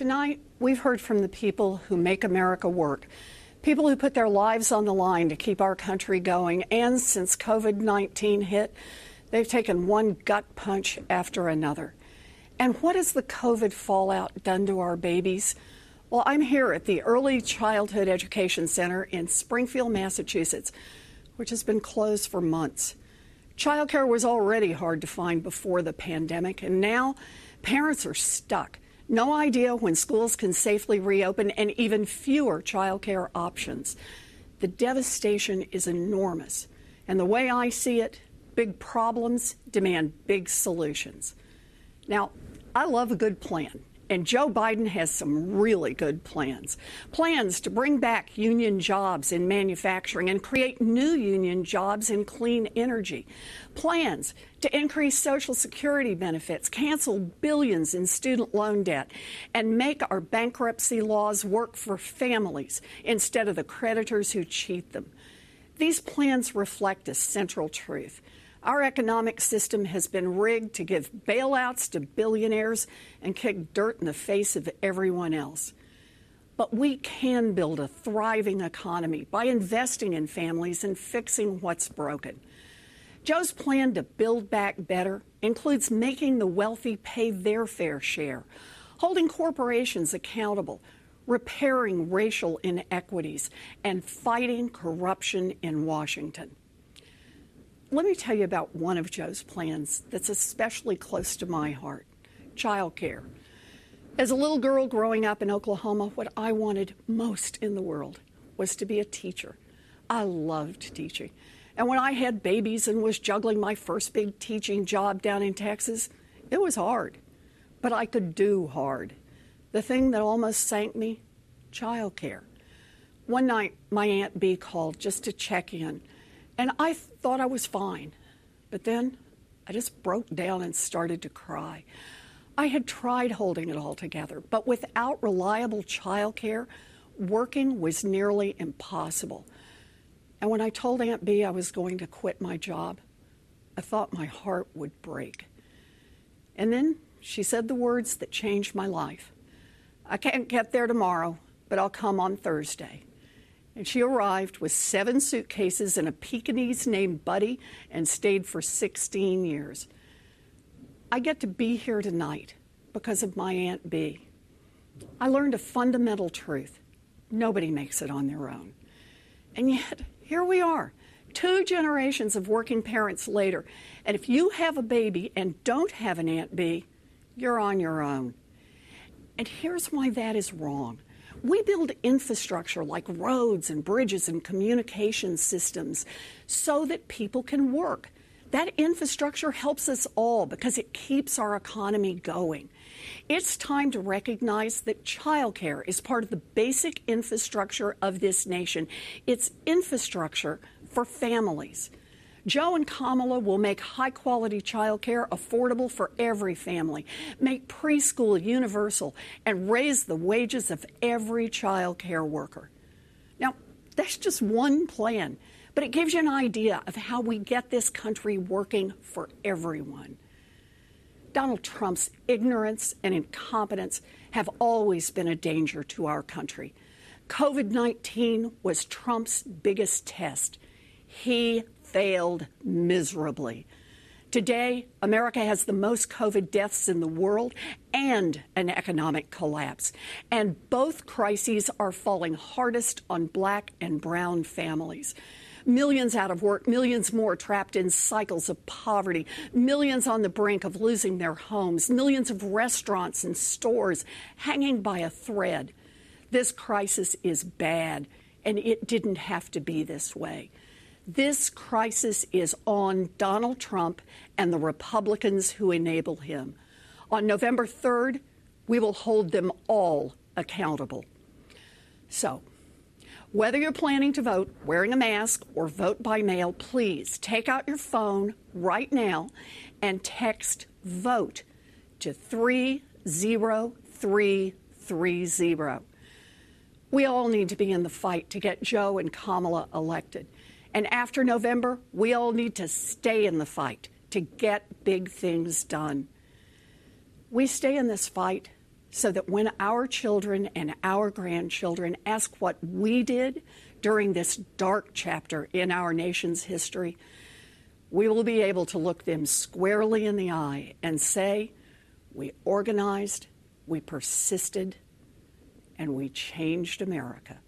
Tonight, we've heard from the people who make America work, people who put their lives on the line to keep our country going. And since COVID 19 hit, they've taken one gut punch after another. And what has the COVID fallout done to our babies? Well, I'm here at the Early Childhood Education Center in Springfield, Massachusetts, which has been closed for months. Childcare was already hard to find before the pandemic, and now parents are stuck. No idea when schools can safely reopen, and even fewer childcare options. The devastation is enormous. And the way I see it, big problems demand big solutions. Now, I love a good plan. And Joe Biden has some really good plans. Plans to bring back union jobs in manufacturing and create new union jobs in clean energy. Plans to increase Social Security benefits, cancel billions in student loan debt, and make our bankruptcy laws work for families instead of the creditors who cheat them. These plans reflect a central truth. Our economic system has been rigged to give bailouts to billionaires and kick dirt in the face of everyone else. But we can build a thriving economy by investing in families and fixing what's broken. Joe's plan to build back better includes making the wealthy pay their fair share, holding corporations accountable, repairing racial inequities, and fighting corruption in Washington. Let me tell you about one of Joe's plans that's especially close to my heart child care. As a little girl growing up in Oklahoma, what I wanted most in the world was to be a teacher. I loved teaching. And when I had babies and was juggling my first big teaching job down in Texas, it was hard. But I could do hard. The thing that almost sank me child care. One night, my Aunt Bee called just to check in. And I thought I was fine. But then I just broke down and started to cry. I had tried holding it all together, but without reliable childcare, working was nearly impossible. And when I told Aunt Bee I was going to quit my job, I thought my heart would break. And then she said the words that changed my life I can't get there tomorrow, but I'll come on Thursday. And she arrived with seven suitcases and a Pekingese named Buddy and stayed for 16 years. I get to be here tonight because of my Aunt Bee. I learned a fundamental truth nobody makes it on their own. And yet, here we are, two generations of working parents later. And if you have a baby and don't have an Aunt Bee, you're on your own. And here's why that is wrong. We build infrastructure like roads and bridges and communication systems so that people can work. That infrastructure helps us all because it keeps our economy going. It's time to recognize that childcare is part of the basic infrastructure of this nation. It's infrastructure for families. Joe and Kamala will make high quality childcare affordable for every family, make preschool universal, and raise the wages of every child care worker. Now, that's just one plan, but it gives you an idea of how we get this country working for everyone. Donald Trump's ignorance and incompetence have always been a danger to our country. COVID 19 was Trump's biggest test. He failed miserably. Today, America has the most COVID deaths in the world and an economic collapse. And both crises are falling hardest on black and brown families. Millions out of work, millions more trapped in cycles of poverty, millions on the brink of losing their homes, millions of restaurants and stores hanging by a thread. This crisis is bad, and it didn't have to be this way. This crisis is on Donald Trump and the Republicans who enable him. On November 3rd, we will hold them all accountable. So, whether you're planning to vote wearing a mask or vote by mail, please take out your phone right now and text VOTE to 30330. We all need to be in the fight to get Joe and Kamala elected. And after November, we all need to stay in the fight to get big things done. We stay in this fight so that when our children and our grandchildren ask what we did during this dark chapter in our nation's history, we will be able to look them squarely in the eye and say, we organized, we persisted, and we changed America.